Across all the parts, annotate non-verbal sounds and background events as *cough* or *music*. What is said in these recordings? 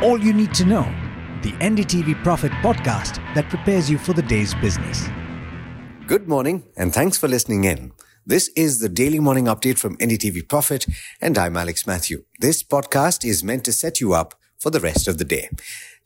All you need to know the NDTV Profit podcast that prepares you for the day's business. Good morning, and thanks for listening in. This is the daily morning update from NDTV Profit, and I'm Alex Mathew. This podcast is meant to set you up for the rest of the day.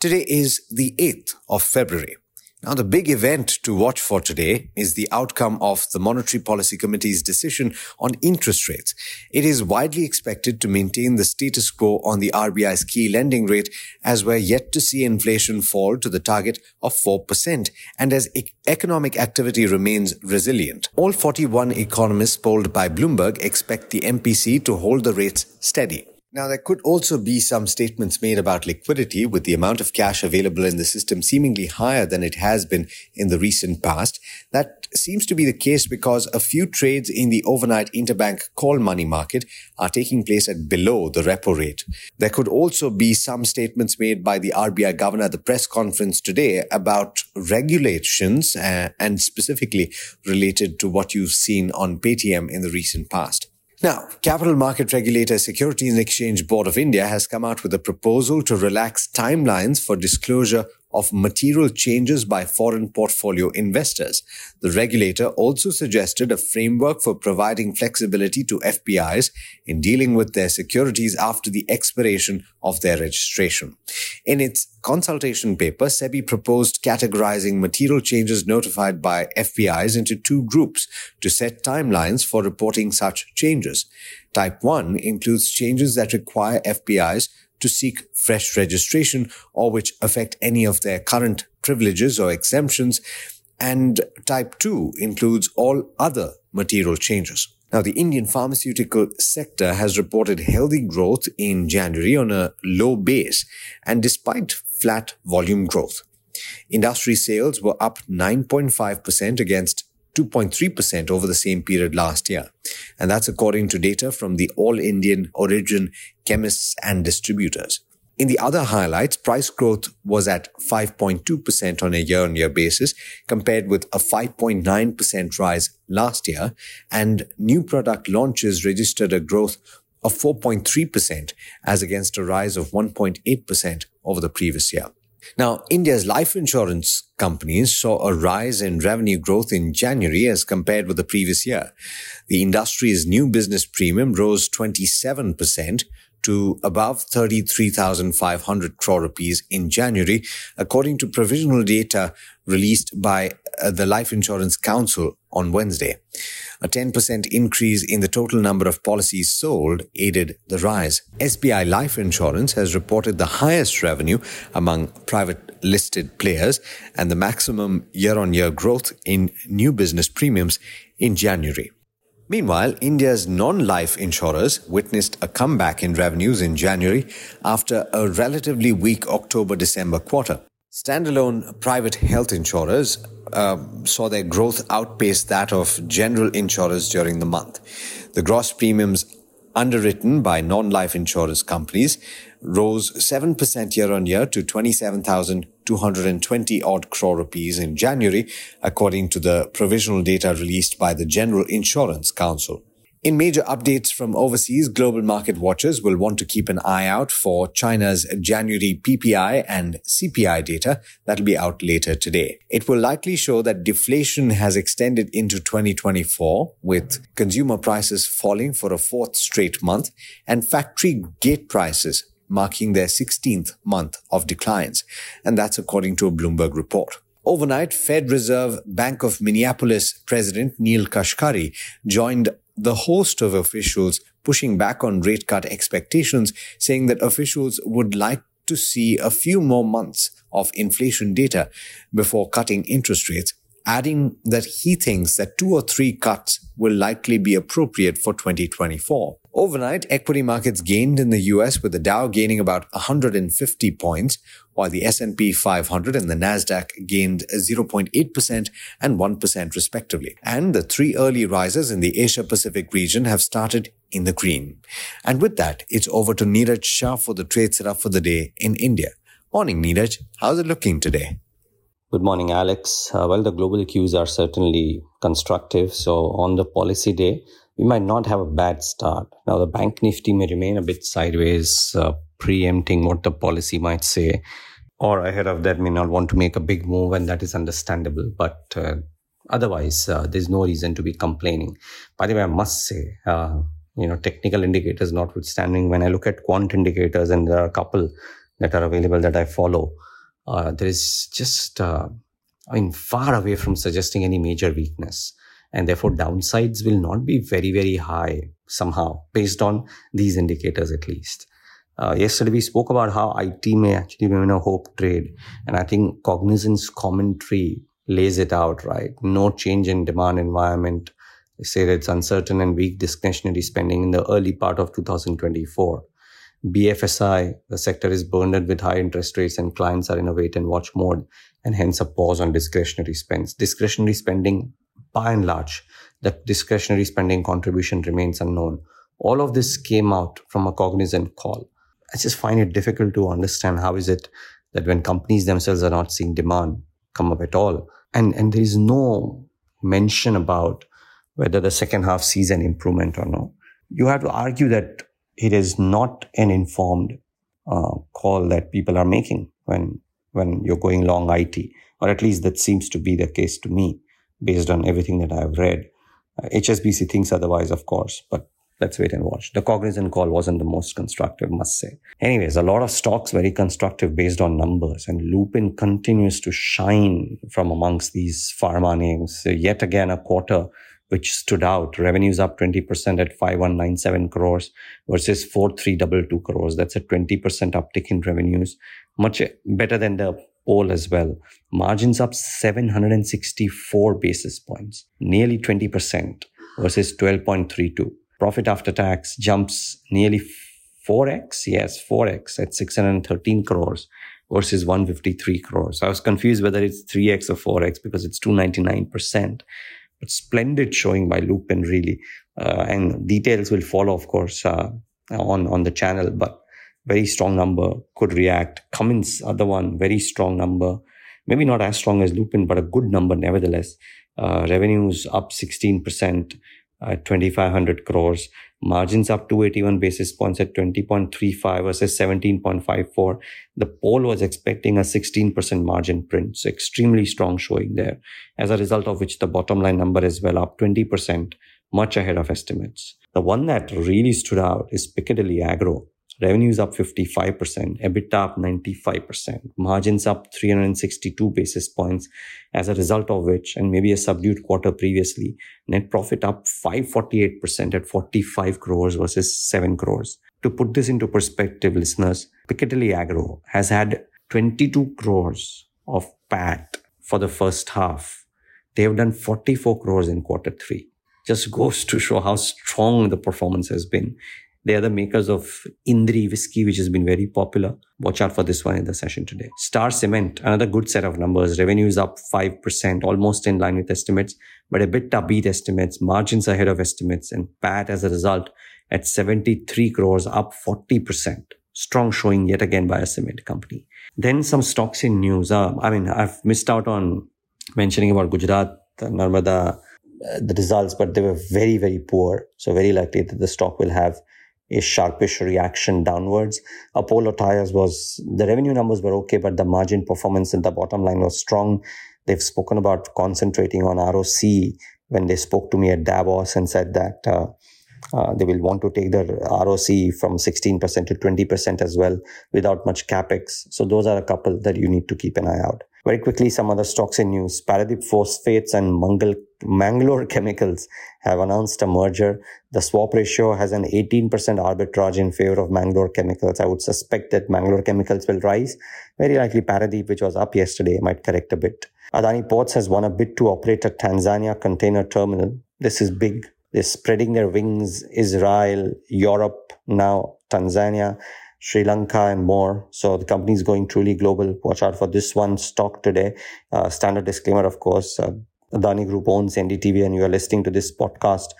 Today is the 8th of February. Now, the big event to watch for today is the outcome of the Monetary Policy Committee's decision on interest rates. It is widely expected to maintain the status quo on the RBI's key lending rate as we're yet to see inflation fall to the target of 4% and as e- economic activity remains resilient. All 41 economists polled by Bloomberg expect the MPC to hold the rates steady. Now, there could also be some statements made about liquidity with the amount of cash available in the system seemingly higher than it has been in the recent past. That seems to be the case because a few trades in the overnight interbank call money market are taking place at below the repo rate. There could also be some statements made by the RBI governor at the press conference today about regulations uh, and specifically related to what you've seen on Paytm in the recent past. Now, Capital Market Regulator Securities and Exchange Board of India has come out with a proposal to relax timelines for disclosure of material changes by foreign portfolio investors. The regulator also suggested a framework for providing flexibility to FPIs in dealing with their securities after the expiration of their registration. In its consultation paper, SEBI proposed categorizing material changes notified by FPIs into two groups to set timelines for reporting such changes. Type 1 includes changes that require FPIs to seek fresh registration or which affect any of their current privileges or exemptions. And type 2 includes all other material changes. Now, the Indian pharmaceutical sector has reported healthy growth in January on a low base and despite flat volume growth. Industry sales were up 9.5% against 2.3% over the same period last year. And that's according to data from the All Indian Origin Chemists and Distributors. In the other highlights, price growth was at 5.2% on a year on year basis, compared with a 5.9% rise last year, and new product launches registered a growth of 4.3% as against a rise of 1.8% over the previous year. Now, India's life insurance companies saw a rise in revenue growth in January as compared with the previous year. The industry's new business premium rose 27% to above 33,500 crore rupees in January, according to provisional data released by uh, the Life Insurance Council on Wednesday. A 10% increase in the total number of policies sold aided the rise. SBI Life Insurance has reported the highest revenue among private listed players and the maximum year on year growth in new business premiums in January. Meanwhile, India's non-life insurers witnessed a comeback in revenues in January after a relatively weak October-December quarter. Standalone private health insurers uh, saw their growth outpace that of general insurers during the month. The gross premiums underwritten by non-life insurance companies rose 7% year on year to 27,220 odd crore rupees in January, according to the provisional data released by the General Insurance Council. In major updates from overseas, global market watchers will want to keep an eye out for China's January PPI and CPI data that'll be out later today. It will likely show that deflation has extended into 2024 with consumer prices falling for a fourth straight month and factory gate prices marking their 16th month of declines. And that's according to a Bloomberg report. Overnight, Fed Reserve Bank of Minneapolis President Neel Kashkari joined the host of officials pushing back on rate cut expectations, saying that officials would like to see a few more months of inflation data before cutting interest rates, adding that he thinks that two or three cuts will likely be appropriate for 2024. Overnight, equity markets gained in the US with the Dow gaining about 150 points, while the S&P 500 and the Nasdaq gained 0.8% and 1% respectively. And the three early rises in the Asia Pacific region have started in the green. And with that, it's over to Niraj Shah for the trade setup for the day in India. Morning, Niraj. How's it looking today? Good morning, Alex. Uh, well, the global cues are certainly constructive. So on the policy day, we might not have a bad start. Now, the bank nifty may remain a bit sideways, uh, preempting what the policy might say, or ahead of that may not want to make a big move, and that is understandable. But uh, otherwise, uh, there's no reason to be complaining. By the way, I must say, uh, you know, technical indicators notwithstanding, when I look at quant indicators, and there are a couple that are available that I follow, uh, there is just, uh, I mean, far away from suggesting any major weakness. And therefore, downsides will not be very, very high somehow, based on these indicators at least. Uh, yesterday, we spoke about how IT may actually be in a hope trade. And I think Cognizant's commentary lays it out, right? No change in demand environment. They say that it's uncertain and weak discretionary spending in the early part of 2024. BFSI, the sector is burdened with high interest rates and clients are in a wait and watch mode and hence a pause on discretionary spends. Discretionary spending, by and large, the discretionary spending contribution remains unknown. All of this came out from a cognizant call. I just find it difficult to understand how is it that when companies themselves are not seeing demand come up at all, and, and there is no mention about whether the second half sees an improvement or not. You have to argue that it is not an informed uh, call that people are making when when you're going long IT, or at least that seems to be the case to me, based on everything that I've read. Uh, HSBC thinks otherwise, of course, but let's wait and watch. The Cognizant call wasn't the most constructive, must say. Anyways, a lot of stocks very constructive based on numbers, and Lupin continues to shine from amongst these pharma names. So yet again, a quarter which stood out. Revenues up 20% at 5197 crores versus 4322 crores. That's a 20% uptick in revenues. Much better than the poll as well. Margins up 764 basis points, nearly 20% versus 12.32. Profit after tax jumps nearly 4x. Yes, 4x at 613 crores versus 153 crores. I was confused whether it's 3x or 4x because it's 299% but splendid showing by Lupin, really. Uh, and details will follow, of course, uh, on, on the channel, but very strong number, could react. Cummins, other one, very strong number. Maybe not as strong as Lupin, but a good number nevertheless. Uh, revenues up 16% at 2,500 crores. Margins up 281 basis points at 20.35 versus 17.54. The poll was expecting a 16% margin print. So extremely strong showing there. As a result of which the bottom line number is well up 20%, much ahead of estimates. The one that really stood out is Piccadilly Agro. Revenues up 55%, EBITDA up 95%, margins up 362 basis points as a result of which, and maybe a subdued quarter previously, net profit up 548% at 45 crores versus 7 crores. To put this into perspective, listeners, Piccadilly Agro has had 22 crores of PAT for the first half. They have done 44 crores in quarter three. Just goes to show how strong the performance has been. They are the makers of Indri whiskey, which has been very popular. Watch out for this one in the session today. Star Cement, another good set of numbers. Revenue is up 5%, almost in line with estimates, but a bit beat estimates, margins ahead of estimates, and PAT as a result at 73 crores, up 40%. Strong showing yet again by a cement company. Then some stocks in news. Uh, I mean, I've missed out on mentioning about Gujarat, Narmada, uh, the results, but they were very, very poor. So very likely that the stock will have a sharpish reaction downwards. Apollo Tyres was, the revenue numbers were okay, but the margin performance in the bottom line was strong. They've spoken about concentrating on ROC when they spoke to me at Davos and said that uh, uh, they will want to take their ROC from 16% to 20% as well without much capex. So those are a couple that you need to keep an eye out. Very quickly, some other stocks in news. Paradeep Phosphates and Mangal, Mangalore Chemicals have announced a merger. The swap ratio has an 18% arbitrage in favor of Mangalore Chemicals. I would suspect that Mangalore Chemicals will rise. Very likely Paradeep, which was up yesterday, might correct a bit. Adani Ports has won a bid to operate a Tanzania container terminal. This is big. They're spreading their wings. Israel, Europe, now Tanzania. Sri Lanka and more. So the company is going truly global. Watch out for this one stock today. Uh, standard disclaimer, of course. Uh, Adani Group owns NDTV and you are listening to this podcast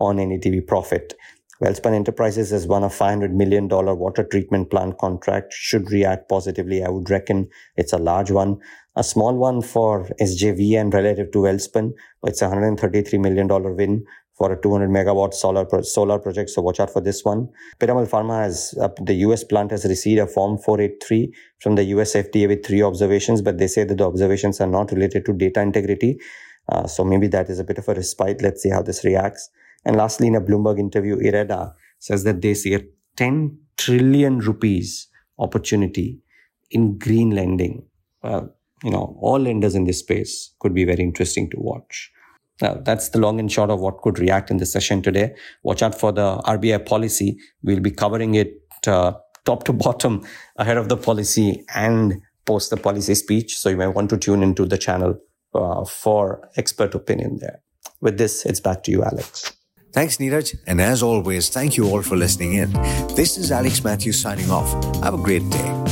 on NDTV Profit. Welspun Enterprises has won a $500 million water treatment plant contract. Should react positively. I would reckon it's a large one. A small one for SJVN relative to Welspun, It's a $133 million win for a 200 megawatt solar pro- solar project. So watch out for this one. Piramal Pharma has uh, the US plant has received a Form 483 from the US FDA with three observations, but they say that the observations are not related to data integrity. Uh, so maybe that is a bit of a respite. Let's see how this reacts. And lastly, in a Bloomberg interview, IREDA says that they see a 10 trillion rupees opportunity in green lending. Well, you know, all lenders in this space could be very interesting to watch. Now, that's the long and short of what could react in the session today. Watch out for the RBI policy. We'll be covering it uh, top to *laughs* bottom ahead of the policy and post the policy speech. So you may want to tune into the channel uh, for expert opinion there. With this, it's back to you, Alex. Thanks, Niraj. And as always, thank you all for listening in. This is Alex Mathews signing off. Have a great day.